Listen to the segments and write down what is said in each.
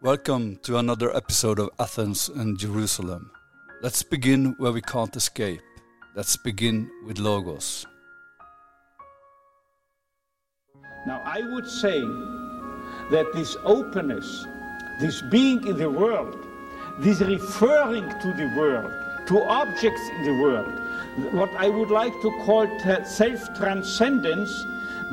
Welcome to another episode of Athens and Jerusalem. Let's begin where we can't escape. Let's begin with Logos. Now, I would say that this openness, this being in the world, this referring to the world, to objects in the world, what I would like to call self transcendence,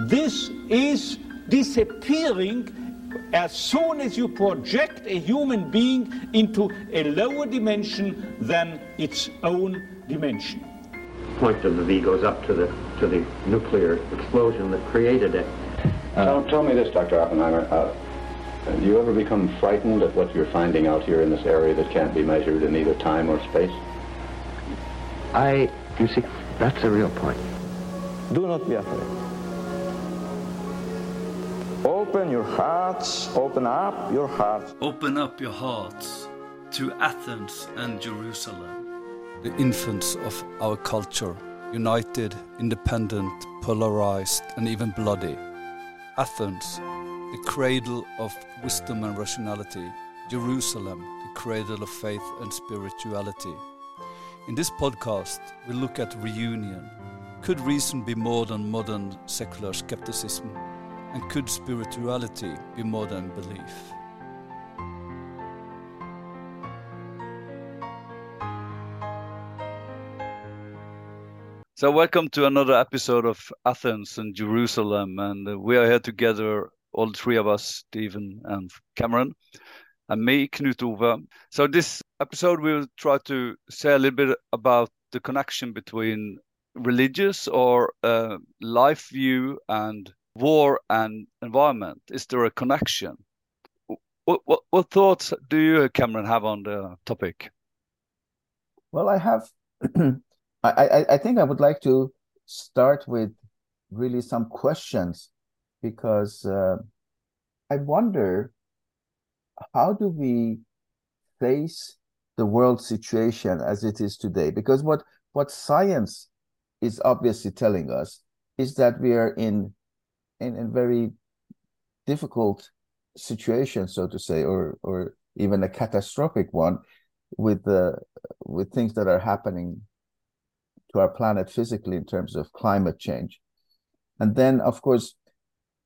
this is disappearing as soon as you project a human being into a lower dimension than its own dimension. The Point of the V goes up to the to the nuclear explosion that created it. Uh, tell, tell me this, Dr. Oppenheimer. Uh, do you ever become frightened at what you're finding out here in this area that can't be measured in either time or space? I, you see, that's a real point. Do not be afraid. Open your hearts, open up your hearts. Open up your hearts to Athens and Jerusalem, the infants of our culture, united, independent, polarized, and even bloody. Athens, the cradle of wisdom and rationality, Jerusalem, the cradle of faith and spirituality. In this podcast, we look at reunion. Could reason be more than modern secular skepticism? And could spirituality be more than belief? So, welcome to another episode of Athens and Jerusalem. And we are here together, all three of us, Stephen and Cameron, and me, Knut Ove. So, this episode, we'll try to say a little bit about the connection between religious or uh, life view and war and environment? Is there a connection? What, what, what thoughts do you, Cameron, have on the topic? Well, I have. I, I, I think I would like to start with really some questions because uh, I wonder how do we face the world situation as it is today? Because what what science is obviously telling us is that we are in in a very difficult situation, so to say, or or even a catastrophic one, with the with things that are happening to our planet physically in terms of climate change, and then of course,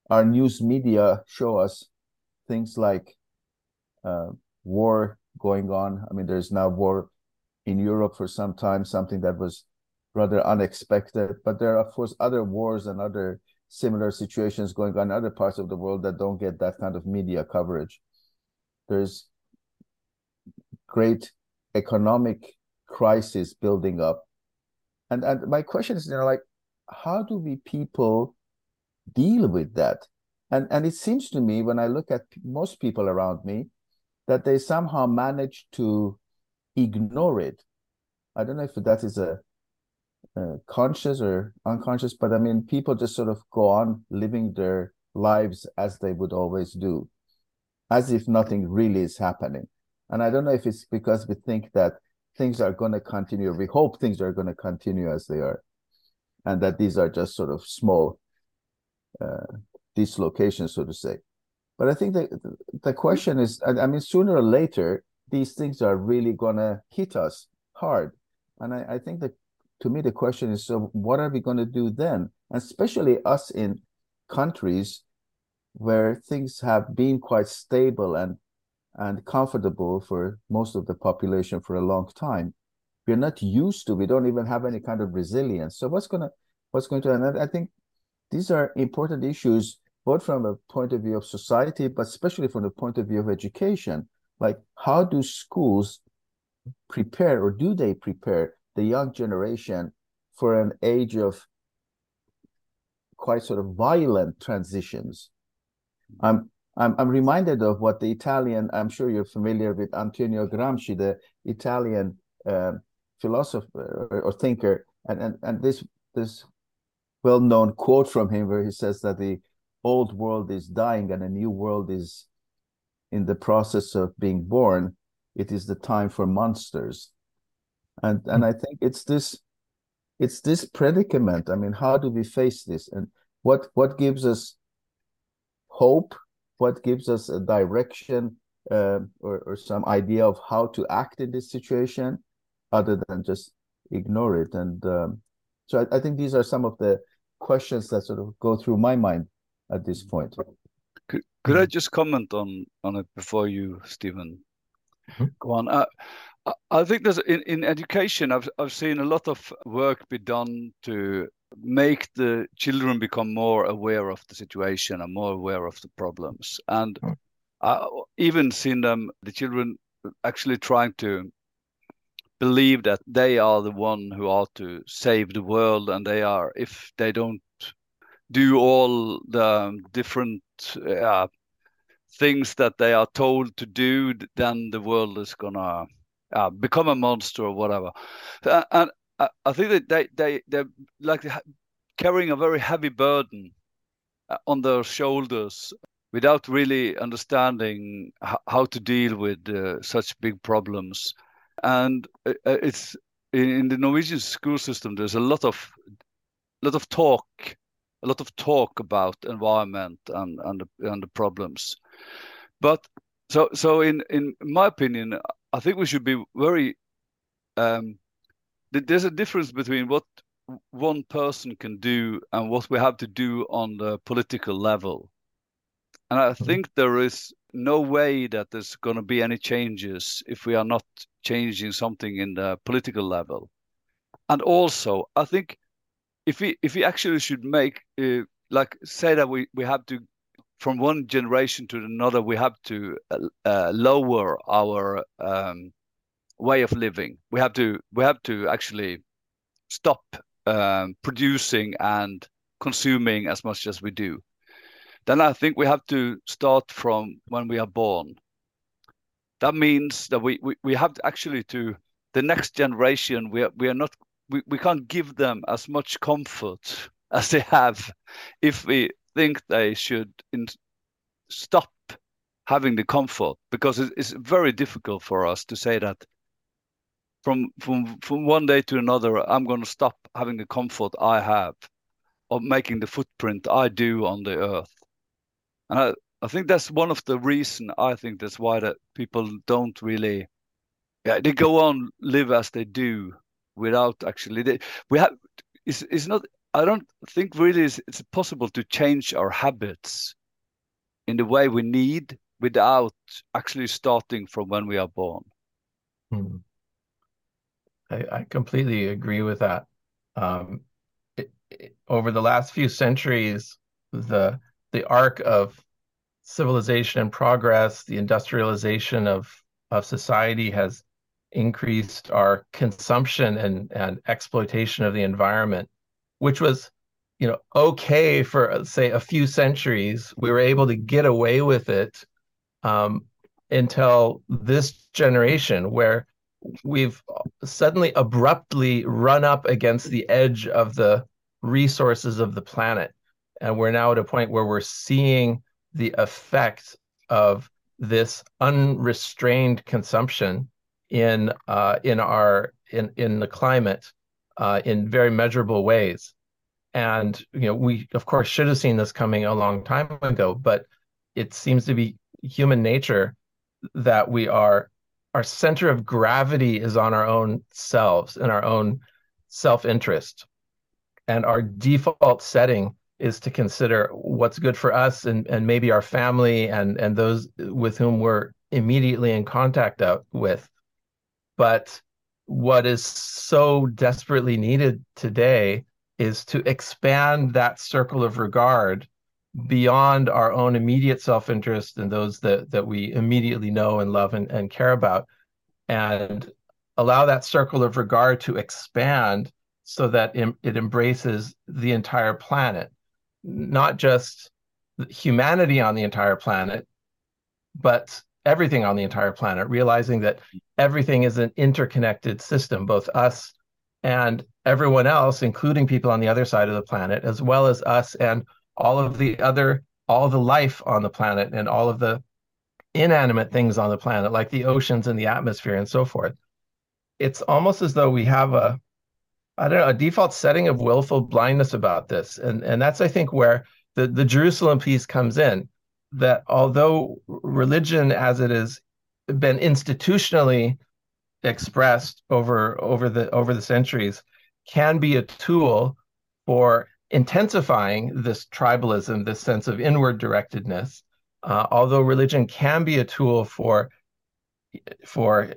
our news media show us things like uh, war going on. I mean, there's now war in Europe for some time, something that was rather unexpected. But there are, of course, other wars and other similar situations going on in other parts of the world that don't get that kind of media coverage. There's great economic crisis building up. And and my question is, you know, like, how do we people deal with that? And and it seems to me when I look at most people around me that they somehow manage to ignore it. I don't know if that is a uh, conscious or unconscious, but I mean, people just sort of go on living their lives as they would always do, as if nothing really is happening. And I don't know if it's because we think that things are going to continue, we hope things are going to continue as they are, and that these are just sort of small uh, dislocations, so to say. But I think that the question is, I mean, sooner or later, these things are really going to hit us hard. And I, I think that to me the question is so what are we going to do then? And especially us in countries where things have been quite stable and and comfortable for most of the population for a long time. We're not used to we don't even have any kind of resilience. So what's going to what's going to and i think these are important issues both from a point of view of society but especially from the point of view of education. Like how do schools prepare or do they prepare the young generation for an age of quite sort of violent transitions. I'm I'm, I'm reminded of what the Italian, I'm sure you're familiar with Antonio Gramsci, the Italian uh, philosopher or thinker, and, and, and this this well-known quote from him where he says that the old world is dying and a new world is in the process of being born. It is the time for monsters and and i think it's this it's this predicament i mean how do we face this and what what gives us hope what gives us a direction uh, or, or some idea of how to act in this situation other than just ignore it. And um, so I, I, think these are some of the questions that sort of go through my mind at this point. Could, could I just comment on on it before you, Stephen? Mm-hmm. Go on. Uh, I think there's in, in education. I've I've seen a lot of work be done to make the children become more aware of the situation and more aware of the problems. And mm. I even seen them, the children actually trying to believe that they are the one who ought to save the world, and they are if they don't do all the different uh, things that they are told to do, then the world is gonna uh, become a monster or whatever. Uh, and I, I think that they they they're like carrying a very heavy burden uh, on their shoulders without really understanding how to deal with uh, such big problems. And uh, it's in the Norwegian school system. There's a lot of lot of talk, a lot of talk about environment and and the, and the problems. But so so in in my opinion, I think we should be very. Um, there's a difference between what one person can do and what we have to do on the political level. And I mm-hmm. think there is no way that there's going to be any changes if we are not changing something in the political level. And also, I think if we if we actually should make uh, like say that we we have to from one generation to another we have to uh, uh, lower our um, way of living. We have to we have to actually stop um, producing and consuming as much as we do. Then I think we have to start from when we are born. That means that we, we, we have to actually to the next generation we are, we are not we, we can't give them as much comfort as they have if we think they should in, stop having the comfort because it's very difficult for us to say that from from from one day to another i'm going to stop having the comfort i have of making the footprint i do on the earth. And i i think that's one of the reason i think that's why that people don't really yeah they go on live as they do without actually they, we have it's, it's not i don't think really it's, possible to change our habits in the way we need without actually starting from when we are born hmm. I, I completely agree with that. Um, it, it, over the last few centuries, the the arc of civilization and progress, the industrialization of of society has increased our consumption and and exploitation of the environment, which was you know okay for say a few centuries. We were able to get away with it um, until this generation, where we've suddenly abruptly run up against the edge of the resources of the planet. And we're now at a point where we're seeing the effect of this unrestrained consumption in uh, in our in in the climate uh, in very measurable ways. And you know, we of course should have seen this coming a long time ago, but it seems to be human nature that we are our center of gravity is on our own selves and our own self-interest and our default setting is to consider what's good for us and, and maybe our family and, and those with whom we're immediately in contact with but what is so desperately needed today is to expand that circle of regard beyond our own immediate self-interest and those that that we immediately know and love and, and care about and allow that circle of regard to expand so that it embraces the entire planet. Not just humanity on the entire planet but everything on the entire planet realizing that everything is an interconnected system both us and everyone else including people on the other side of the planet as well as us and all of the other all the life on the planet and all of the inanimate things on the planet like the oceans and the atmosphere and so forth. It's almost as though we have a i don't know a default setting of willful blindness about this. And and that's i think where the the jerusalem piece comes in that although religion as it has been institutionally expressed over over the over the centuries can be a tool for intensifying this tribalism, this sense of inward directedness. Uh, although religion can be a tool for for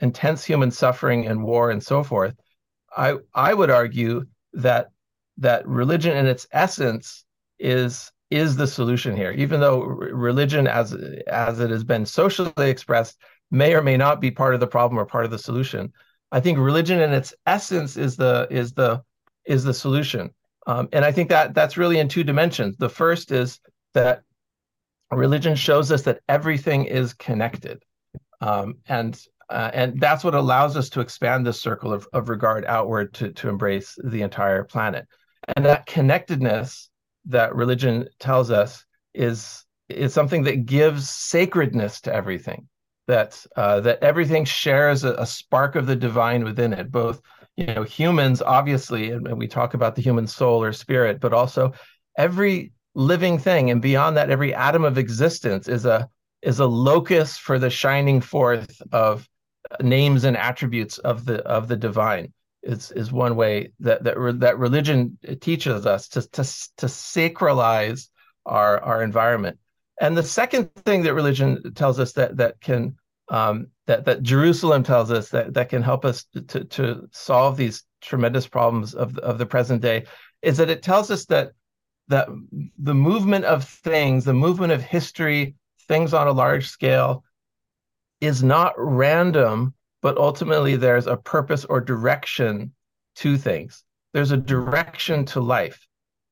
intense human suffering and war and so forth, I I would argue that that religion in its essence is is the solution here. Even though religion, as as it has been socially expressed, may or may not be part of the problem or part of the solution. I think religion in its essence is the is the is the solution. Um, and I think that that's really in two dimensions. The first is that religion shows us that everything is connected, um, and uh, and that's what allows us to expand this circle of, of regard outward to to embrace the entire planet. And that connectedness that religion tells us is is something that gives sacredness to everything. That uh, that everything shares a, a spark of the divine within it, both you know humans obviously and we talk about the human soul or spirit but also every living thing and beyond that every atom of existence is a is a locus for the shining forth of names and attributes of the of the divine is is one way that that that religion teaches us to to to sacralize our our environment. And the second thing that religion tells us that that can um, that that Jerusalem tells us that that can help us to to solve these tremendous problems of of the present day is that it tells us that that the movement of things, the movement of history, things on a large scale, is not random, but ultimately there's a purpose or direction to things. There's a direction to life.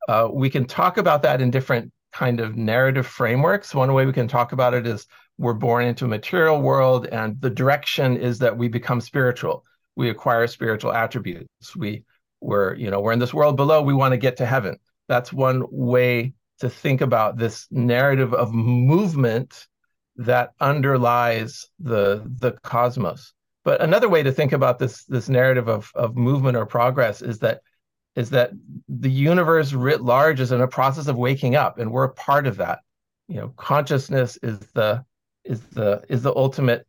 Uh, we can talk about that in different kind of narrative frameworks. One way we can talk about it is we're born into a material world and the direction is that we become spiritual we acquire spiritual attributes we we're you know we're in this world below we want to get to heaven that's one way to think about this narrative of movement that underlies the the cosmos but another way to think about this this narrative of of movement or progress is that is that the universe writ large is in a process of waking up and we're a part of that. You know consciousness is the is the is the ultimate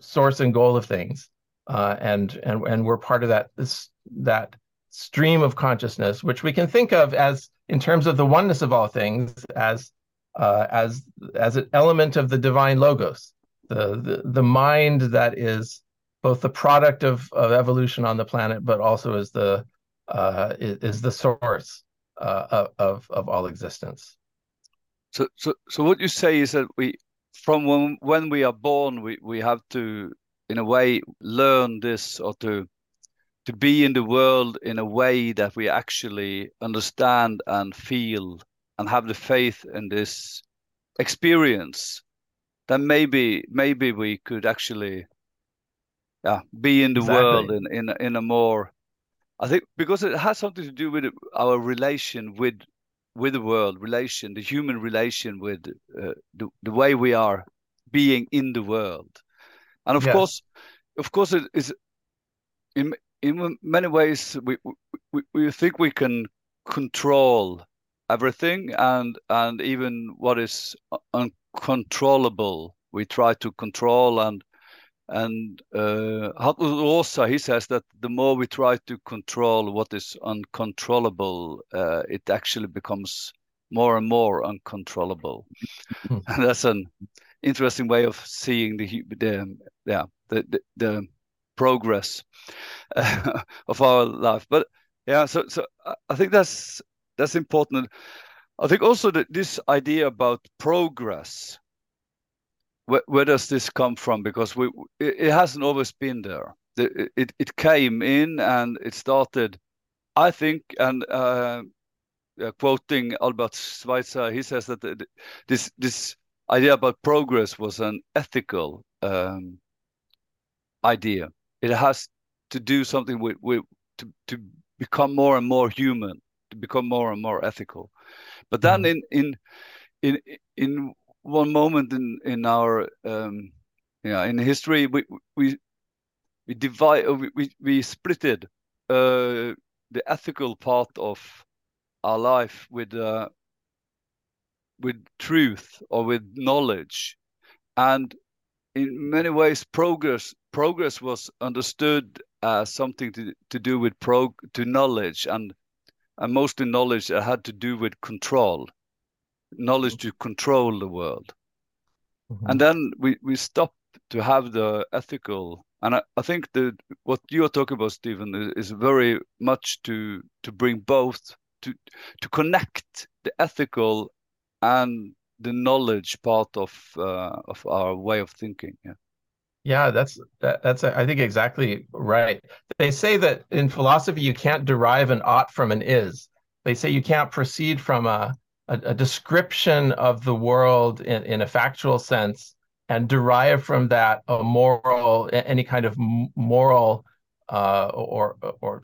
source and goal of things, uh, and and and we're part of that this that stream of consciousness, which we can think of as in terms of the oneness of all things as uh, as as an element of the divine logos, the, the the mind that is both the product of of evolution on the planet, but also is the uh, is, is the source uh, of of all existence. So, so, so what you say is that we from when when we are born, we we have to, in a way, learn this or to to be in the world in a way that we actually understand and feel and have the faith in this experience then maybe maybe we could actually yeah be in the exactly. world in in in a more i think because it has something to do with our relation with with the world relation, the human relation with uh, the, the way we are being in the world. And of yes. course, of course, it is in in many ways we, we we think we can control everything and and even what is uncontrollable we try to control and and uh, also he says that the more we try to control what is uncontrollable, uh, it actually becomes more and more uncontrollable. And that's an interesting way of seeing the the yeah the the, the progress uh, of our life. But yeah, so so I think that's that's important. I think also that this idea about progress where, where does this come from? Because we it, hasn't always been there. It, it, it came in and it started, I think, and uh, uh, quoting Albert Schweitzer, he says that this this idea about progress was an ethical um, idea. It has to do something with, with to to become more and more human, to become more and more ethical. But then mm. in in in in one moment in in our um, yeah in history we we we divide uh, we we, splitted uh, the ethical part of our life with uh, with truth or with knowledge, and in many ways, progress progress was understood as something to, to do with prog to knowledge. And and mostly knowledge that had to do with control, knowledge to control the world. Mm-hmm. And then we, we stop to have the ethical and I, I think that what you're talking about, Stephen, is, is very much to to bring both to to connect the ethical and the knowledge part of uh, of our way of thinking. Yeah. Yeah, that's that, that's I think exactly right. They say that in philosophy you can't derive an ought from an is. They say you can't proceed from a a, a description of the world in, in a factual sense and derive from that a moral any kind of moral uh, or or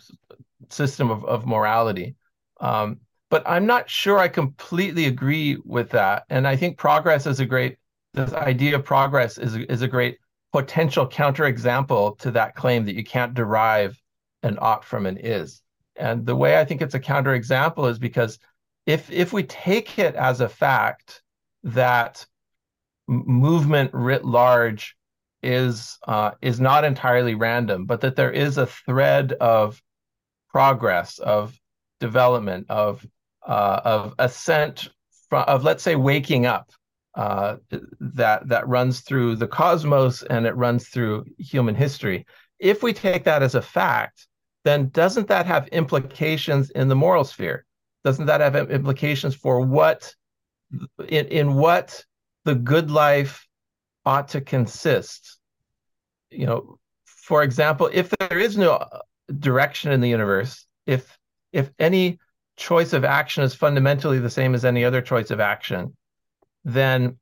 system of, of morality. Um, but I'm not sure I completely agree with that. And I think progress is a great this idea of progress is is a great potential counterexample to that claim that you can't derive an ought from an is. And the way I think it's a counterexample is because if if we take it as a fact that movement writ large is uh, is not entirely random, but that there is a thread of progress, of development, of uh, of ascent, from, of let's say waking up, uh, that that runs through the cosmos and it runs through human history. If we take that as a fact, then doesn't that have implications in the moral sphere? Doesn't that have implications for what in, in what the good life ought to consist? You know, for example, if there is no uh, direction in the universe, if if any choice of action is fundamentally the same as any other choice of action, then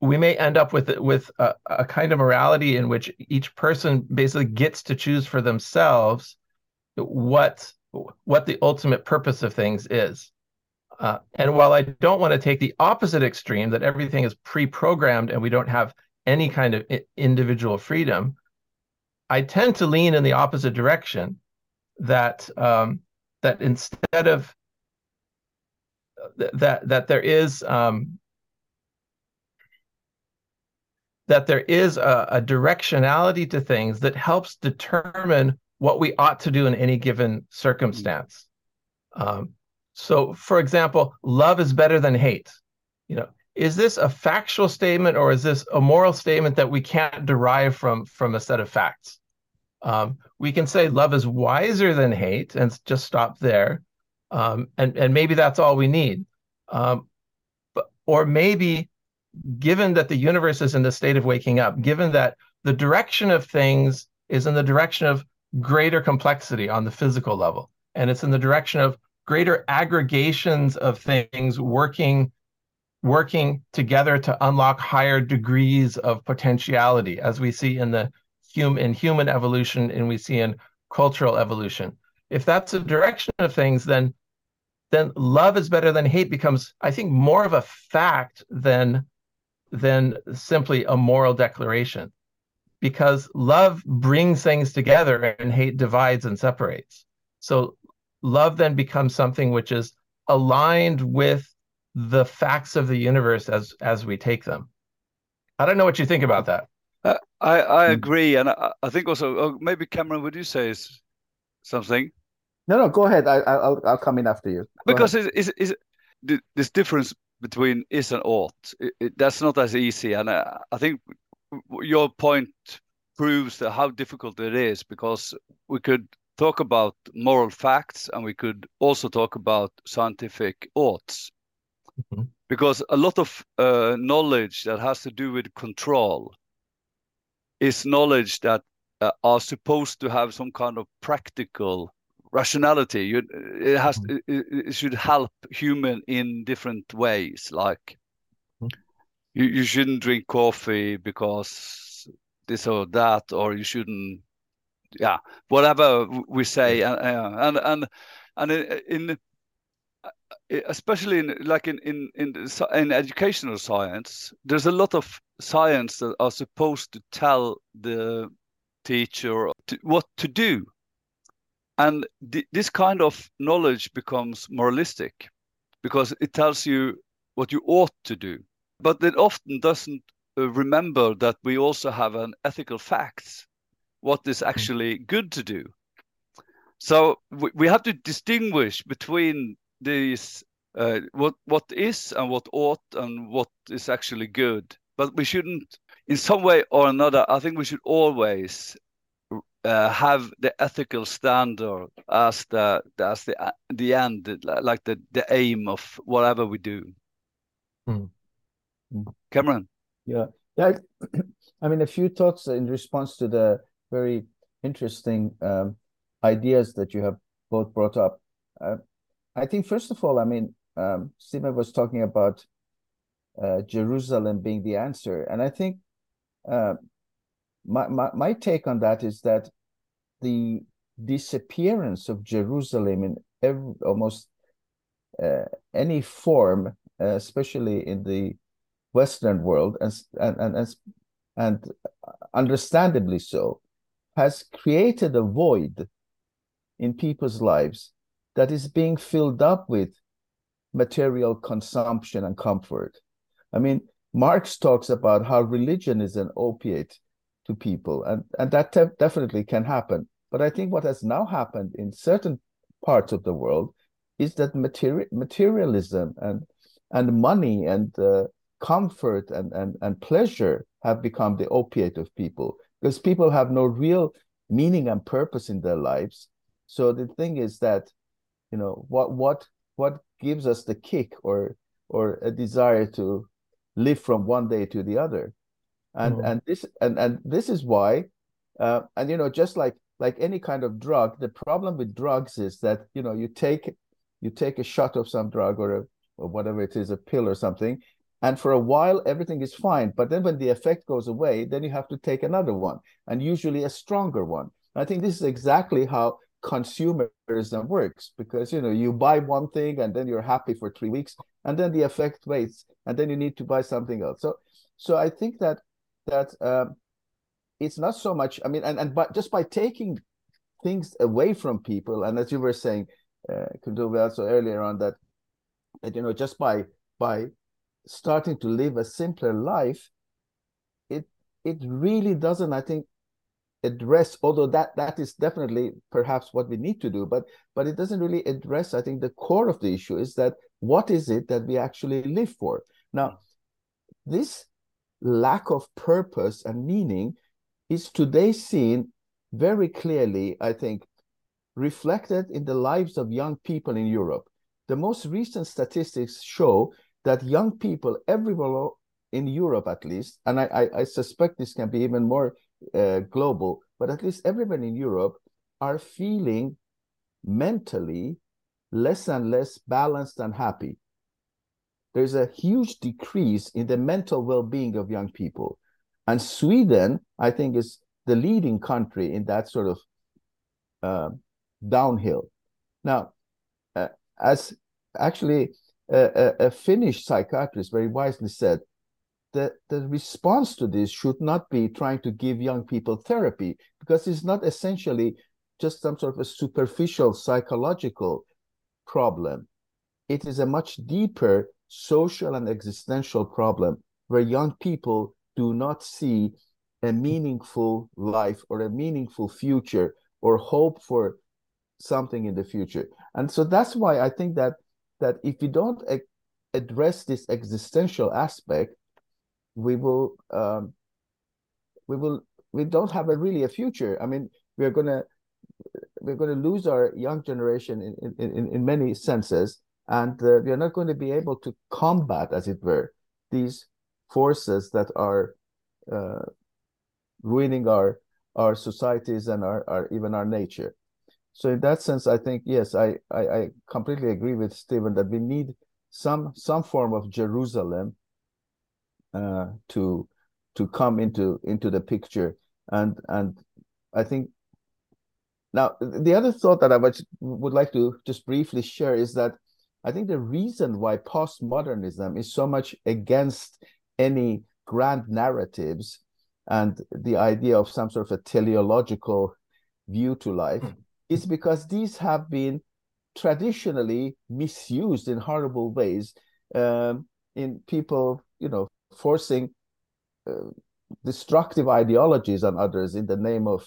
we may end up with with a, a, kind of morality in which each person basically gets to choose for themselves what what the ultimate purpose of things is. Uh, and while I don't want to take the opposite extreme that everything is pre-programmed and we don't have any kind of individual freedom, I tend to lean in the opposite direction. That um, that instead of that that there is um, that there is a, a, directionality to things that helps determine what we ought to do in any given circumstance. Um, so, for example, love is better than hate. You know, is this a factual statement or is this a moral statement that we can't derive from from a set of facts? Um, we can say love is wiser than hate and just stop there um, and and maybe that's all we need. Um, but or maybe, given that the universe is in the state of waking up, given that the direction of things is in the direction of greater complexity on the physical level, and it's in the direction of greater aggregations of things working working together to unlock higher degrees of potentiality, as we see in the human in human evolution and we see in cultural evolution. If that's the direction of things, then then love is better than hate becomes, I think, more of a fact than than simply a moral declaration, because love brings things together and hate divides and separates. So love then becomes something which is aligned with the facts of the universe as as we take them. I don't know what you think about that. Uh, I I agree, and I, I think also oh, maybe Cameron, would you say something? No, no, go ahead. I, will I'll come in after you. Go because it's, is it's, this difference between is and ought. It, it, that's not as easy, and I, I think your point proves how difficult it is because we could talk about moral facts and we could also talk about scientific oughts. Mm-hmm. Because a lot of uh, knowledge that has to do with control is knowledge that uh, are supposed to have some kind of practical rationality you, it has mm. it, it, should help human in different ways like. You, you shouldn't drink coffee because this or that or you shouldn't yeah whatever we say. And and and, and in, uh, in especially in like in in in, in educational science there's a lot of science that are supposed to tell the teacher to, what to do. And th- this kind of knowledge becomes moralistic because it tells you what you ought to do, but it often doesn't uh, remember that we also have an ethical facts, what is hmm. actually good to do. So we, we have to distinguish between these uh, what what is and what ought and what is actually good. But we shouldn't, in some way or another, I think we should always uh, have the ethical standard as the as the uh, the end, like the the aim of whatever we do. Mm. Cameron. Yeah, yeah. I mean, a few thoughts in response to the very interesting um, ideas that you have both brought up. Uh, I think first of all, I mean, um, Stephen was talking about uh, Jerusalem being the answer, and I think uh, my, my my take on that is that the disappearance of Jerusalem in every, almost uh, any form, uh, especially in the Western world, and and and and understandably so, has created a void in people's lives that is being filled up with material consumption and comfort. I mean, Marx talks about how religion is an opiate to people, and, and that te- definitely can happen. But I think what has now happened in certain parts of the world is that materi- materialism and and money and uh, comfort and, and, and pleasure have become the opiate of people because people have no real meaning and purpose in their lives. So the thing is that, you know, what what what gives us the kick or or a desire to live from one day to the other and mm. and this and and this is why uh, and you know just like like any kind of drug the problem with drugs is that you know you take you take a shot of some drug or a, or whatever it is a pill or something and for a while everything is fine. But then when the effect goes away then you have to take another one and usually a stronger one. I think this is exactly how consumerism works because you know you buy one thing and then you're happy for three weeks and then the effect waits and then you need to buy something else. So so i think that that um, it's not so much i mean and, and but just by taking things away from people and as you were saying uh, also earlier on that that you know just by by starting to live a simpler life it it really doesn't i think address although that that is definitely perhaps what we need to do but but it doesn't really address i think the core of the issue is that what is it that we actually live for? Now mm. this lack of purpose and meaning is today seen very clearly i think reflected in the lives of young people in europe. The most recent statistics show that young people everywhere in europe at least and i i, I suspect this can be even more uh, global, but at least everyone in Europe are feeling mentally less and less balanced and happy. There's a huge decrease in the mental well being of young people. And Sweden, I think, is the leading country in that sort of uh, downhill. Now, uh, as actually a, a, Finnish psychiatrist very wisely said, that the response to this should not be trying to give young people therapy because it's not essentially just some sort of a superficial psychological problem. It is a much deeper social and existential problem where young people do not see a meaningful life or a meaningful future or hope for something in the future. And so that's why I think that that if we don't address this existential aspect, we will um, we will we don't have a really a future. I mean, we're gonna we're to lose our young generation in in, in many senses, and uh, we are not going to be able to combat, as it were, these forces that are uh, ruining our our societies and our, our even our nature. So in that sense, I think yes, I, I, I completely agree with Stephen that we need some some form of Jerusalem uh, to to come into into the picture and and i think now the other thought that i would, would like to just briefly share is that i think the reason why postmodernism is so much against any grand narratives and the idea of some sort of a teleological view to life mm. Is because these have been traditionally misused in horrible ways um, in people, you know, forcing uh, destructive ideologies on others in the name of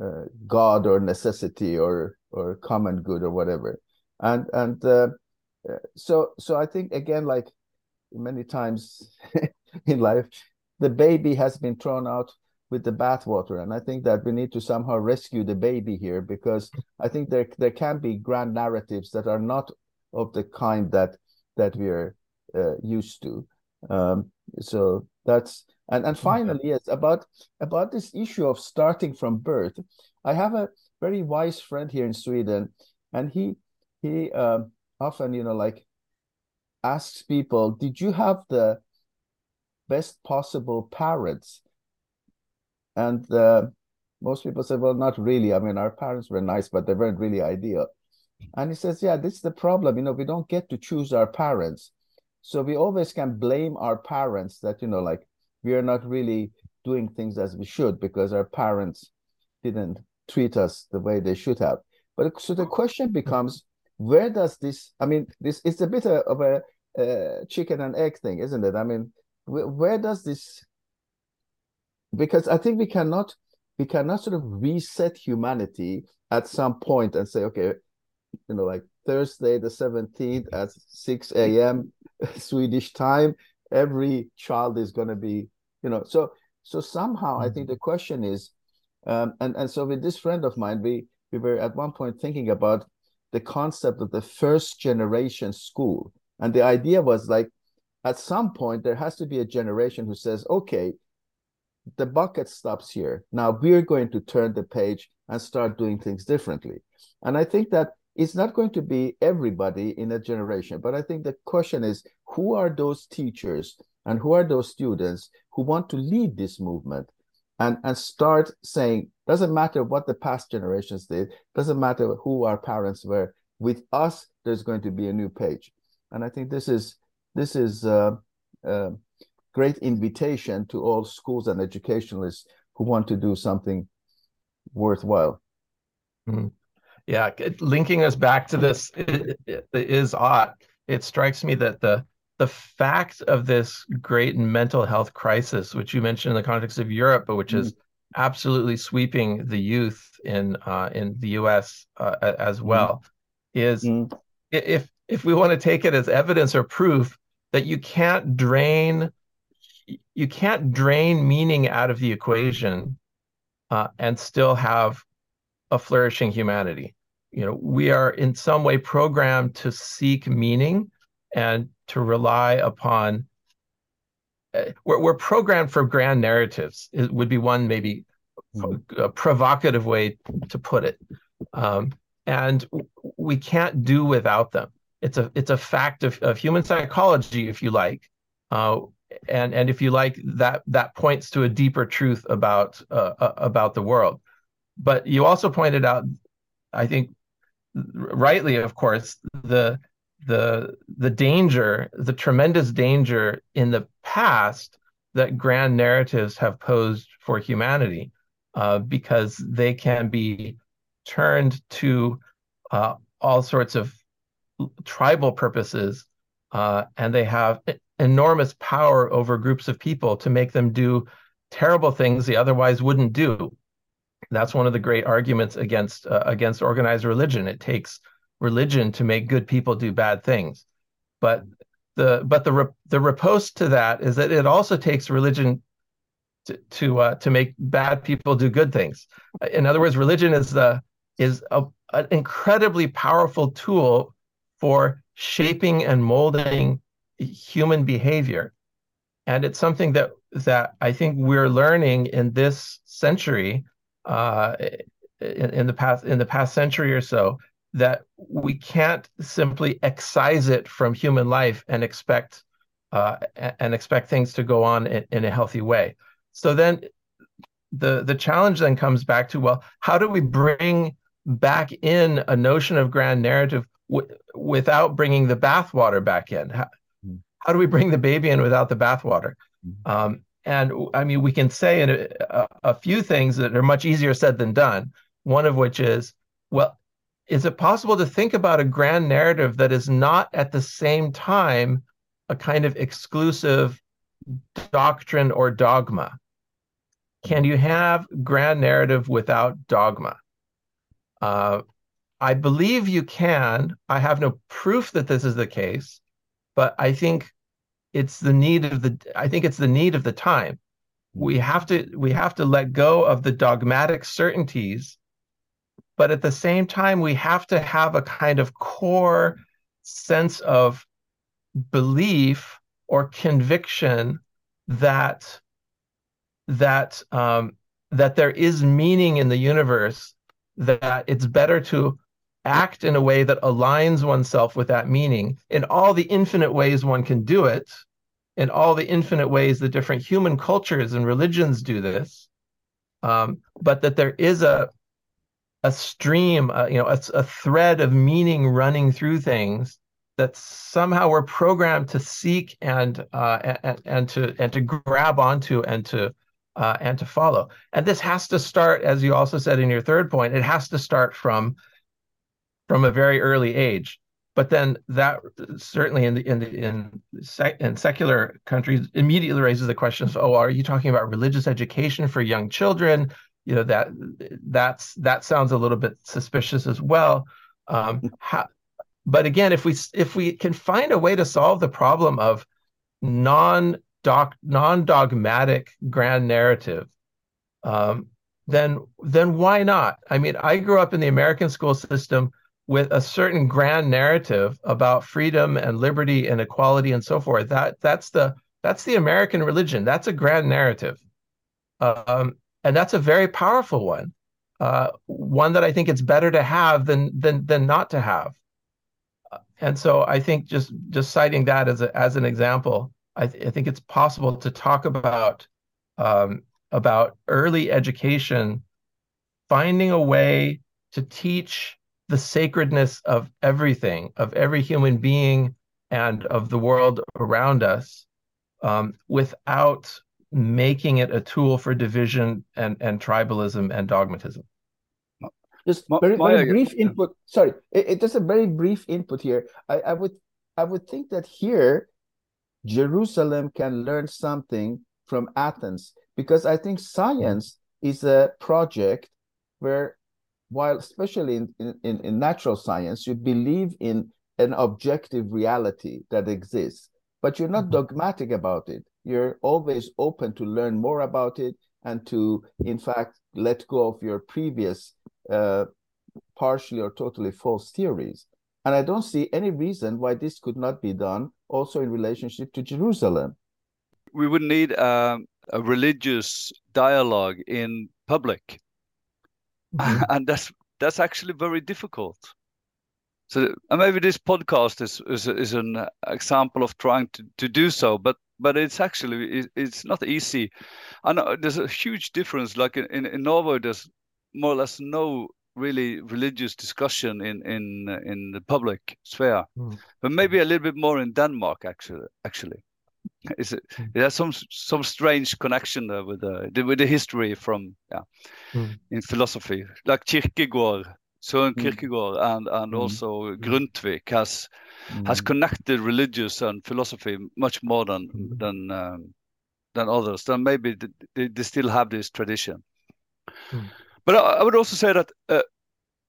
uh, God or necessity or or common good or whatever. And and uh, so so I think again, like many times in life, the baby has been thrown out with the bathwater, and I think that we need to somehow rescue the baby here because I think there there can be grand narratives that are not of the kind that that we are uh, used to. Um, so that's and and finally, yes, about about this issue of starting from birth. I have a very wise friend here in Sweden, and he he um, often, you know, like asks people, "Did you have the best possible parents?" And uh, most people say, "Well, not really. I mean, our parents were nice, but they weren't really ideal." And he says, "Yeah, this is the problem. You know, we don't get to choose our parents." So we always can blame our parents that, you know, like we are not really doing things as we should because our parents didn't treat us the way they should have. But so the question becomes, where does this? I mean, this it's a bit of a, a chicken and egg thing, isn't it? I mean, where, where does this? Because I think we cannot we cannot sort of reset humanity at some point and say, okay, you know, like Thursday the 17th at 6 a.m. Swedish time, every child is going to be, you know, so so somehow. I think mm-hmm. the question is, um, and and so with this friend of mine, we we were at one point thinking about the concept of the first generation school, and the idea was like, at some point there has to be a generation who says, okay, the bucket stops here. Now we're going to turn the page and start doing things differently. And I think that it's not going to be everybody in a generation but i think the question is who are those teachers and who are those students who want to lead this movement and and start saying doesn't matter what the past generations did doesn't matter who our parents were with us there's going to be a new page and i think this is this is a, a great invitation to all schools and educationalists who want to do something worthwhile mm. Yeah, linking us back to this is ought. It strikes me that the the fact of this great mental health crisis, which you mentioned in the context of Europe, but which mm. is absolutely sweeping the youth in uh, in the U.S. Uh, as well, mm. is mm. if if we want to take it as evidence or proof that you can't drain you can't drain meaning out of the equation uh, and still have a flourishing humanity. You know, we are in some way programmed to seek meaning and to rely upon. Uh, we're, we're programmed for grand narratives. It would be one maybe mm-hmm. a provocative way to put it, um, and we can't do without them. It's a it's a fact of, of human psychology, if you like, uh, and and if you like that that points to a deeper truth about uh, about the world. But you also pointed out, I think, rightly, of course, the the the danger, the tremendous danger in the past that grand narratives have posed for humanity, uh, because they can be turned to uh, all sorts of tribal purposes, uh, and they have enormous power over groups of people to make them do terrible things they otherwise wouldn't do. That's one of the great arguments against uh, against organized religion. It takes religion to make good people do bad things, but the but the the riposte to that is that it also takes religion to to, uh, to make bad people do good things. In other words, religion is the is a, an incredibly powerful tool for shaping and molding human behavior, and it's something that that I think we're learning in this century uh, in, in, the past in the past century or so that we can't simply excise it from human life and expect uh, and expect things to go on in, in, a healthy way. So then the the challenge then comes back to well, how do we bring back in a notion of grand narrative w- without bringing the bathwater back in? How. How, do we bring the baby in without the bathwater? Mm-hmm. Um, and I mean, we can say in a, a, few things that are much easier said than done. One of which is, well, is it possible to think about a grand narrative that is not at the same time a kind of exclusive doctrine or dogma? Can you have grand narrative without dogma? Uh, I believe you can. I have no proof that this is the case, but I think it's the need of the. I think it's the need of the time. We have to. We have to let go of the dogmatic certainties, but at the same time, we have to have a kind of core sense of belief or conviction that that um, that there is meaning in the universe that it's better to act in a way that aligns oneself with that meaning in all the infinite ways one can do it in all the infinite ways the different human cultures and religions do this um, but that there is a a stream uh, you know a, a thread of meaning running through things that somehow we're programmed to seek and uh, and, and to and to grab onto and to uh, and to follow. And this has to start, as you also said in your third point, it has to start from from a very early age. But then that certainly in the in the in sec, in secular countries immediately raises the question of, oh, are you talking about religious education for young children? You know that that's that sounds a little bit suspicious as well. Um, how, but again, if we if we can find a way to solve the problem of non doc non dogmatic grand narrative, um, then then why not? I mean, I grew up in the American school system with a certain grand narrative about freedom and liberty and equality and so forth. That that's the that's the American religion. That's a grand narrative, um, and that's a very powerful one. Uh, one that I think it's better to have than than than not to have and so I think just just citing that as a, as an example, I, th- I think it's possible to talk about um, about early education, finding a way to teach the sacredness of everything, of every human being, and of the world around us, um, without making it a tool for division and and tribalism and dogmatism. Just very, very brief input. Sorry, it, it, just a very brief input here. I, I would I would think that here, Jerusalem can learn something from Athens because I think science is a project where, while especially in, in, in natural science, you believe in an objective reality that exists, but you're not mm-hmm. dogmatic about it. You're always open to learn more about it and to, in fact, let go of your previous uh, partially or totally false theories. And I don't see any reason why this could not be done also in relationship to Jerusalem. We would need um, a religious dialogue in public. Mm-hmm. and that's that's actually very difficult. So maybe this podcast is, is is an example of trying to, to do so, but but it's actually it's not easy. I know there's a huge difference. Like in, in Norway, there's more or less no really religious discussion in in in the public sphere, mm. but maybe a little bit more in Denmark actually. Actually, is it? Mm. It has some some strange connection there with the with the history from yeah mm. in philosophy, like Kierkegaard, Søren Kierkegaard, and and also Grundtvig has has connected religious and philosophy much more than than um, than others. Then maybe they, they still have this tradition. Mm. But I, I would also say that uh,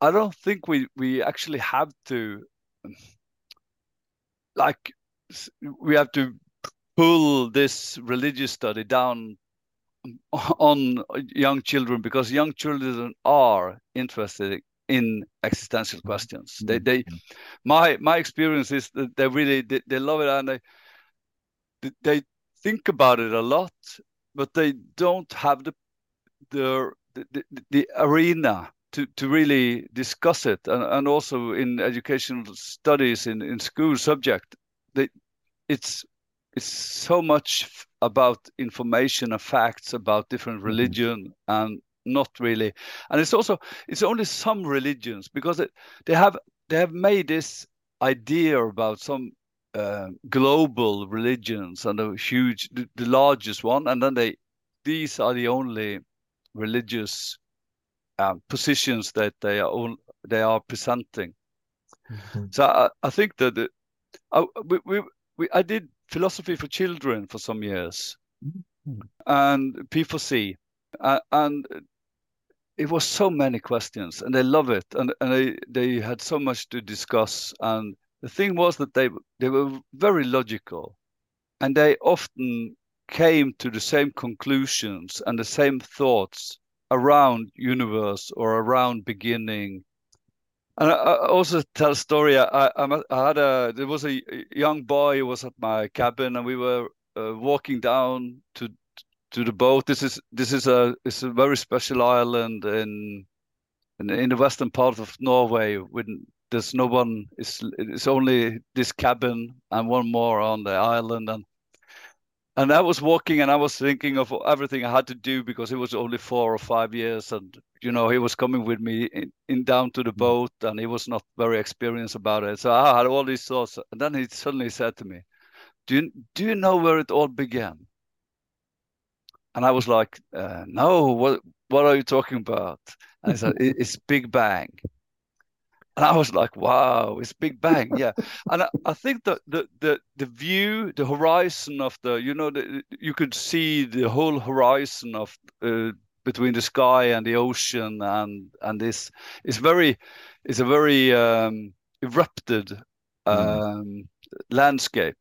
I don't think we we actually have to like we have to pull this religious study down on young children because young children are interested in existential questions. They they mm-hmm. my my experience is that they really they, they love it and they they think about it a lot, but they don't have the the the, the, arena to, to really discuss it and, and also in educational studies in, in school subject they, it's it's so much about information and facts about different mm-hmm. religion and not really and it's also it's only some religions because it, they have they have made this idea about some uh, global religions and a huge the, the largest one and then they these are the only religious um, positions that they are all, they are presenting. Mm-hmm. So I, I, think that I, we, we, we, I did philosophy for children for some years, mm-hmm. and P4C, uh, and it was so many questions, and they love it, and and they they had so much to discuss, and the thing was that they they were very logical, and they often came to the same conclusions and the same thoughts around universe or around beginning and I, I also tell a story. I, I, I, had a there was a young boy who was at my cabin, and we were uh, walking down to to the boat. This is this is a it's a very special island in in, in the western part of Norway. When there's no one, it's it's only this cabin and one more on the island, and and I was walking and I was thinking of everything I had to do because it was only four or five years, and you know he was coming with me in, in down to the mm. boat, and he was not very experienced about it. So I had all these thoughts, and then he suddenly said to me, "Do you do you know where it all began?" And I was like, uh, "No, what what are you talking about?" And he said, "It's Big Bang." And I was like, "Wow, it's Big Bang, yeah." and I, I, think that the, the the view, the horizon of the, you know, the, you could see the whole horizon of uh, between the sky and the ocean, and and this is very, is a very um, erupted hmm. um, mm. landscape.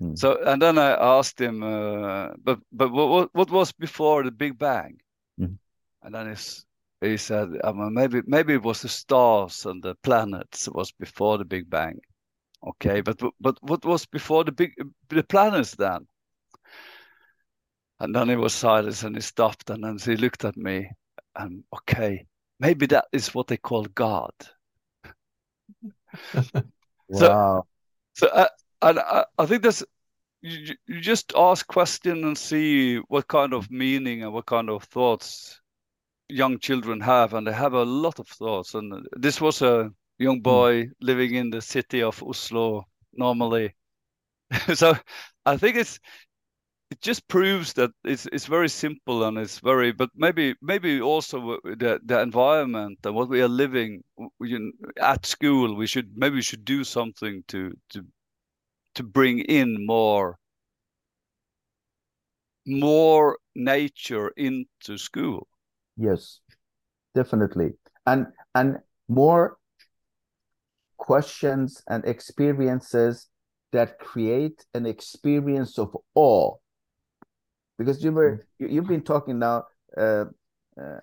Mm. So, and then I asked him, uh, but but what what was before the Big Bang? Mm. And then it's he said, I mean, maybe maybe it was the stars and the planets It was before the Big Bang. Okay, but but what was before the big the planets then? And then he was silent and he stopped and then he looked at me and okay, maybe that is what they call God. wow. So, so and I, I think that's you, you just ask question and see what kind of meaning and what kind of thoughts young children have, and they have a lot of thoughts. And this was a young hmm. boy mm. living in the city of Oslo normally. so I think it's it just proves that it's it's very simple and it's very but maybe maybe also the the environment and what we are living at school we should maybe we should do something to to to bring in more more nature into school Yes, definitely. And and more questions and experiences that create an experience of awe. Because you were you, have been talking now, uh, uh,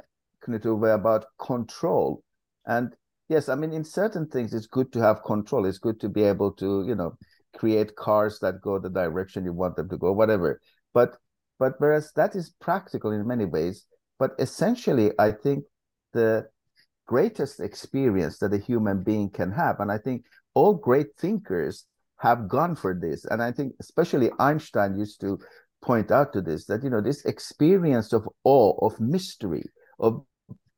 about control, and yes, I mean in certain things it's good to have control. It's good to be able to you know create cars that go the direction you want them to go, whatever. But but whereas that is practical in many ways, but essentially, I think the greatest experience that a human being can have, and I think all great thinkers have gone for this. And I think especially Einstein used to point out to this that you know this experience of awe, of mystery, of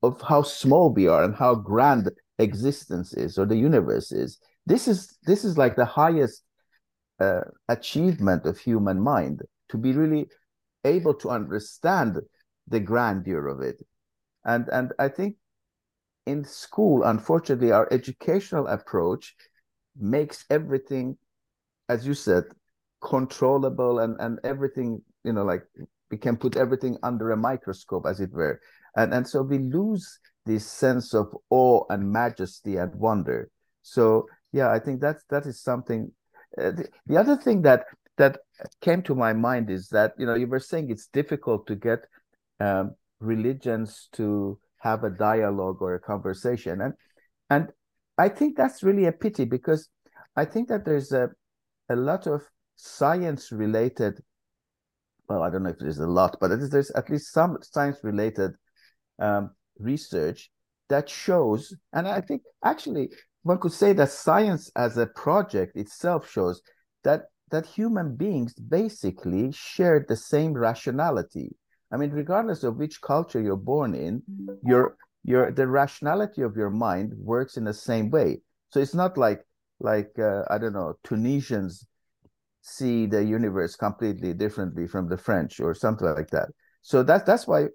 of how small we are and how grand existence is or the universe is. This is this is like the highest uh, achievement of human mind to be really able to understand the grandeur of it. And and I think in school, unfortunately, our educational approach makes everything, as you said, controllable and, and everything, you know, like we can put everything under a microscope, as it were. And and so we lose this sense of awe and majesty and wonder. So yeah, I think that's that is something. Uh, the, the other thing that that came to my mind is that you know you were saying it's difficult to get um, religions to have a dialogue or a conversation. And and i think that's really a pity because i think that there's a a lot of science related well i don't know if there's a lot but there's at least some science related um, research that shows and i think actually one could say that science as a project itself shows that that human beings basically share the same rationality I mean, regardless of which culture you're born in, your your the rationality of your mind works in the same way. So it's not like like uh, I don't know Tunisians see the universe completely differently from the French or something like that. So that's that's why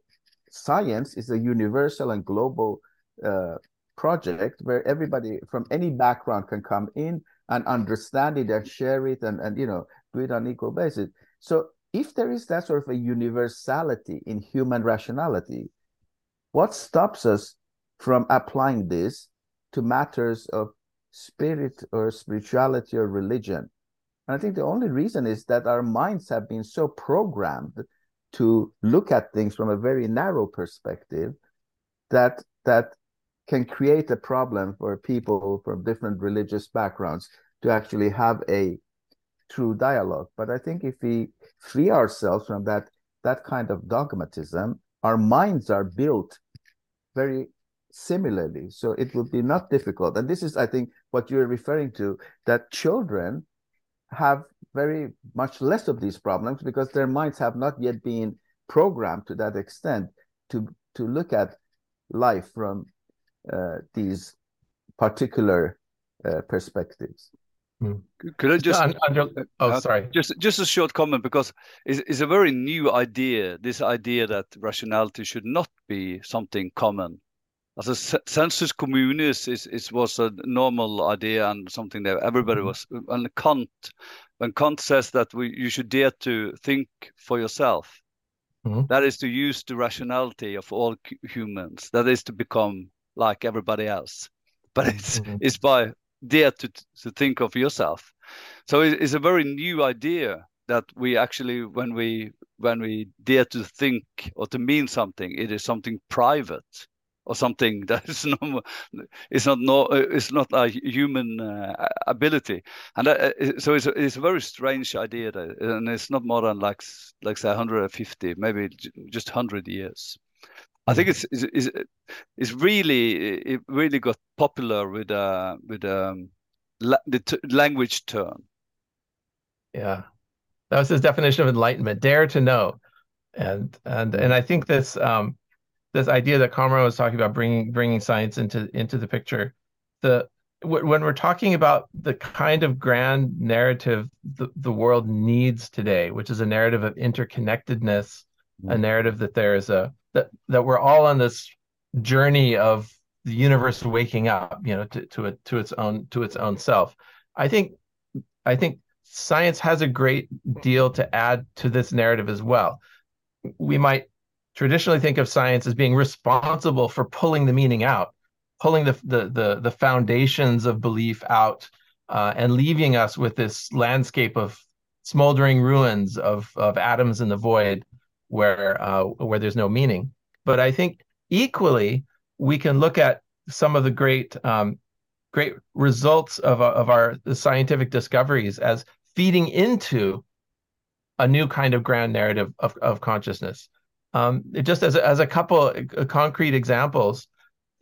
science is a universal and global uh, project where everybody from any background can come in and understand it and share it and and you know do it on equal basis. So if there is that sort of a universality in human rationality, what stops us from applying this to matters of spirit or spirituality or religion? And I think the only reason is that our minds have been so programmed to look at things from a very narrow perspective that that can create a problem for people from different religious backgrounds to actually have a true dialogue. But I think if we free ourselves from that that kind of dogmatism, our minds are built very similarly. So it would be not difficult. And this is, I think, what you're referring to, that children have very much less of these problems because their minds have not yet been programmed to that extent to to look at life from uh, these particular uh, perspectives. Hmm. Could I just under, oh uh, sorry just just a short comment because it's, it's a very new idea this idea that rationality should not be something common as a sensus communis is, is was a normal idea and something that everybody mm-hmm. was and Kant when Kant says that we, you should dare to think for yourself mm-hmm. that is to use the rationality of all humans that is to become like everybody else but it's mm-hmm. it's by dare to to think of yourself. So it, it's a very new idea that we actually when we when we dare to think or to mean something it is something private or something that is not it's not no it's not a human uh, ability. And that, uh, so it's a, it's a very strange idea that, and it's not more than like like say 150 maybe just 100 years I think it's it's, it's really it really got popular with uh with um la the t- language turn. Yeah, that was his definition of enlightenment: dare to know, and and and I think this um this idea that Kamran was talking about bringing bringing science into into the picture, the when we're talking about the kind of grand narrative the, the world needs today, which is a narrative of interconnectedness, mm-hmm. a narrative that there is a that that we're all on this journey of the universe waking up, you know, to to it to its own to its own self. I think I think science has a great deal to add to this narrative as well. We might traditionally think of science as being responsible for pulling the meaning out, pulling the the the, the foundations of belief out, uh, and leaving us with this landscape of smoldering ruins of of atoms in the void where uh, where there's no meaning. But I think equally we can look at some of the great um, great results of of our scientific discoveries as feeding into a new kind of grand narrative of, of consciousness. Um, just as as a couple of concrete examples,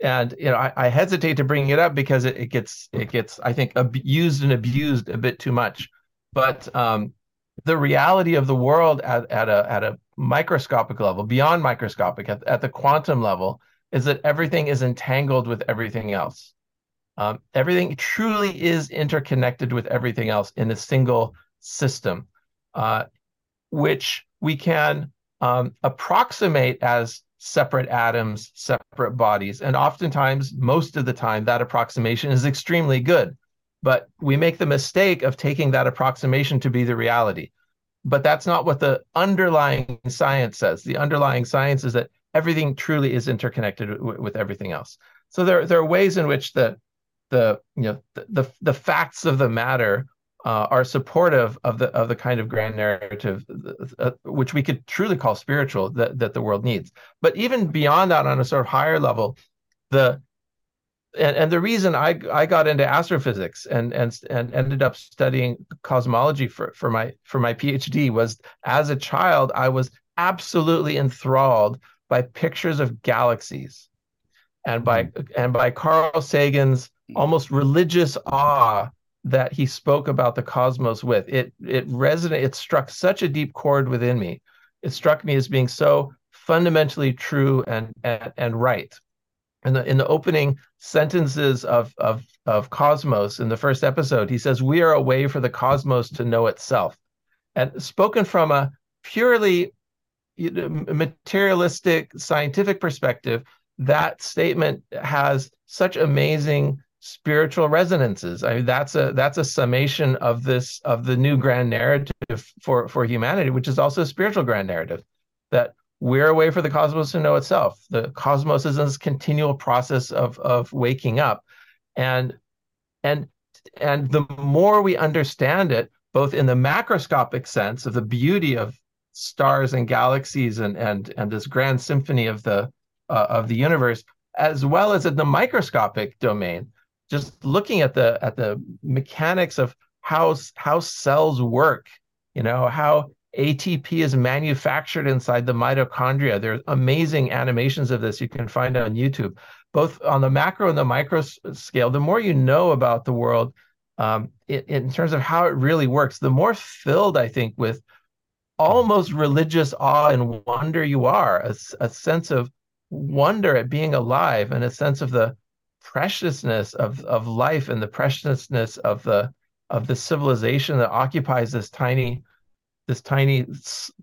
and you know I, I, hesitate to bring it up because it, it gets it gets I think abused and abused a bit too much. But um, the reality of the world at, at a at a microscopic level, beyond microscopic, at, at the quantum level, is that everything is entangled with everything else. Um, everything truly is interconnected with everything else in a single system, uh, which we can um, approximate as separate atoms, separate bodies. And oftentimes, most of the time, that approximation is extremely good. But we make the mistake of taking that approximation to be the reality. But that's not what the underlying science says. The underlying science is that everything truly is interconnected w- with everything else. So there, there are ways in which the the you know the the, the facts of the matter uh, are supportive of the of the kind of grand narrative uh, which we could truly call spiritual that, that the world needs. But even beyond that, on a sort of higher level, the and, and the reason I I got into astrophysics and and and ended up studying cosmology for for my for my PhD was as a child I was absolutely enthralled by pictures of galaxies and by mm-hmm. and by Carl Sagan's almost religious awe that he spoke about the cosmos with. It it resonated it struck such a deep chord within me. It struck me as being so fundamentally true and and, and right in the in the opening sentences of of of Cosmos in the first episode, he says, "We are a way for the cosmos to know itself," and spoken from a purely materialistic scientific perspective, that statement has such amazing spiritual resonances. I mean, that's a that's a summation of this of the new grand narrative for for humanity, which is also a spiritual grand narrative that we're a way for the cosmos to know itself. The cosmos is this continual process of of waking up, and and and the more we understand it, both in the macroscopic sense of the beauty of stars and galaxies and and and this grand symphony of the uh, of the universe, as well as in the microscopic domain, just looking at the at the mechanics of how how cells work, you know how ATP is manufactured inside the mitochondria. There's amazing animations of this you can find on YouTube, both on the macro and the micro scale. The more you know about the world, um, in, in terms of how it really works, the more filled I think with almost religious awe and wonder you are, a, a sense of wonder at being alive and a sense of the preciousness of, of life and the preciousness of the of the civilization that occupies this tiny this tiny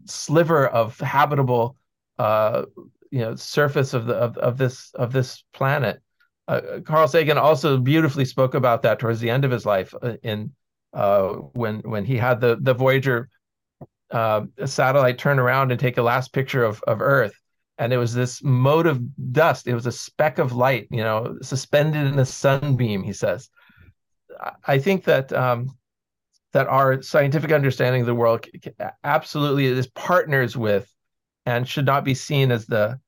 sliver of habitable uh, you know surface of the of, of this of this planet. Uh, Carl Sagan also beautifully spoke about that towards the end of his life uh, in uh, when when he had the the Voyager uh, satellite turn around and take a last picture of of Earth, and it was this mote of dust. It was a speck of light, you know, suspended in a sunbeam. He says. I think that um, that our scientific understanding of the world absolutely is partners with and should not be seen as the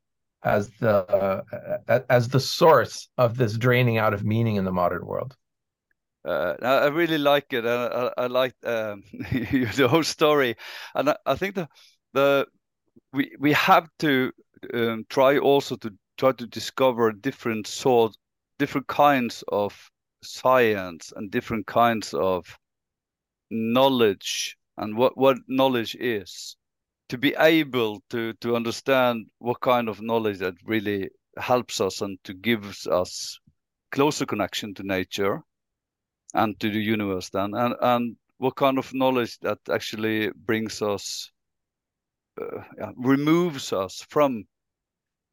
as the uh, as the source of this draining out of meaning in the modern world. Uh, I really like it. I, I, like um, the whole story, and I, I, think the the we we have to um, try also to try to discover different sort, different kinds of science and different kinds of knowledge and what, what knowledge is. To be able to to understand what kind of knowledge that really helps us and to gives us closer connection to nature and to the universe then and and what kind of knowledge that actually brings us uh, yeah, removes us from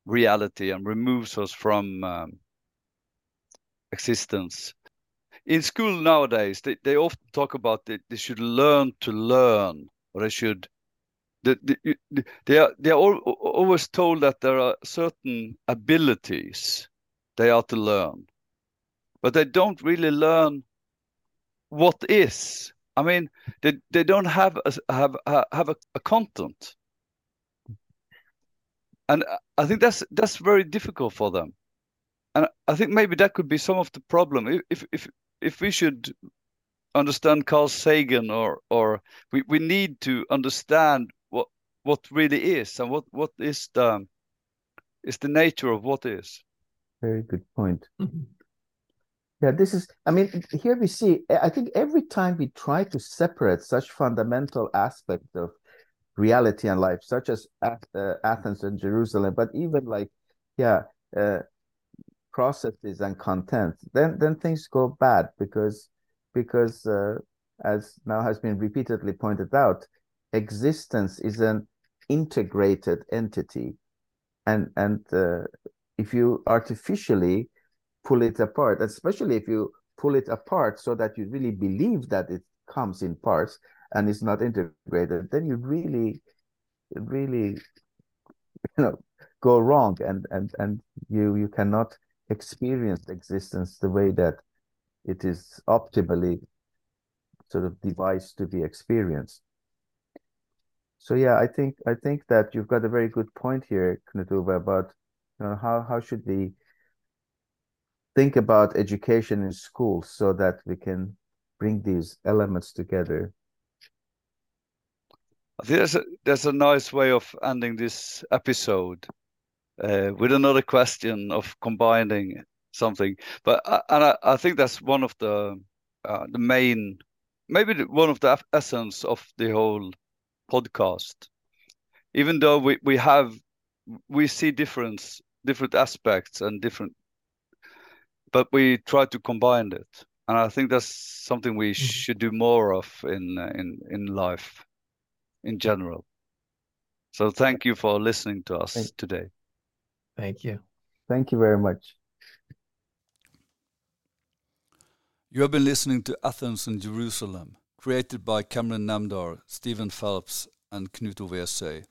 reality and removes us from um, existence in school nowadays, they, they often talk about that they should learn to learn, or they should. They, they, are they are always told that there are certain abilities they are to learn, but they don't really learn what is. I mean, they, they don't have a, have have a, a content, and I think that's that's very difficult for them and I think maybe that could be some of the problem. If if if we should understand Carl Sagan or or we, we need to understand what what really is and what what is the is the nature of what is. Very good point. Mm-hmm. Yeah, this is, I mean, here we see, I think every time we try to separate such fundamental aspects of reality and life, such as uh, Athens and Jerusalem, but even like, yeah, uh, processes and content, then then things go bad because because uh, as now has been repeatedly pointed out, existence is an integrated entity, and and uh, if you artificially pull it apart, especially if you pull it apart so that you really believe that it comes in parts and is not integrated, then you really really you know go wrong and and and you you cannot experienced existence the way that it is optimally sort of devised to be experienced. So yeah, I think I think that you've got a very good point here, Knut Ove, about you know how how should we think about education in schools so that we can bring these elements together. I think there's a, there's a nice way of ending this episode uh, with another question of combining something. But and I, I, think that's one of the uh, the main, maybe one of the essence of the whole podcast. Even though we, we have we see different different aspects and different, but we try to combine it, and I think that's something we mm-hmm. should do more of in in in life, in general. So thank you for listening to us today. Thank you. Thank you very much. You have been listening to Athens and Jerusalem, created by Kamran Namdar, Stephen Phelps, and Knut Ove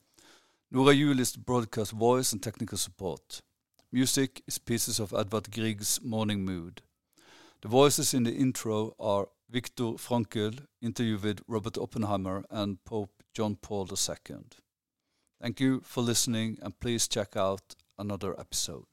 Nora Juel is the broadcast voice and technical support. Music is pieces of Edvard Grieg's Morning Mood. The voices in the intro are Viktor Frankl, interview with Robert Oppenheimer and Pope John Paul II. Thank you for listening and please check out another episode.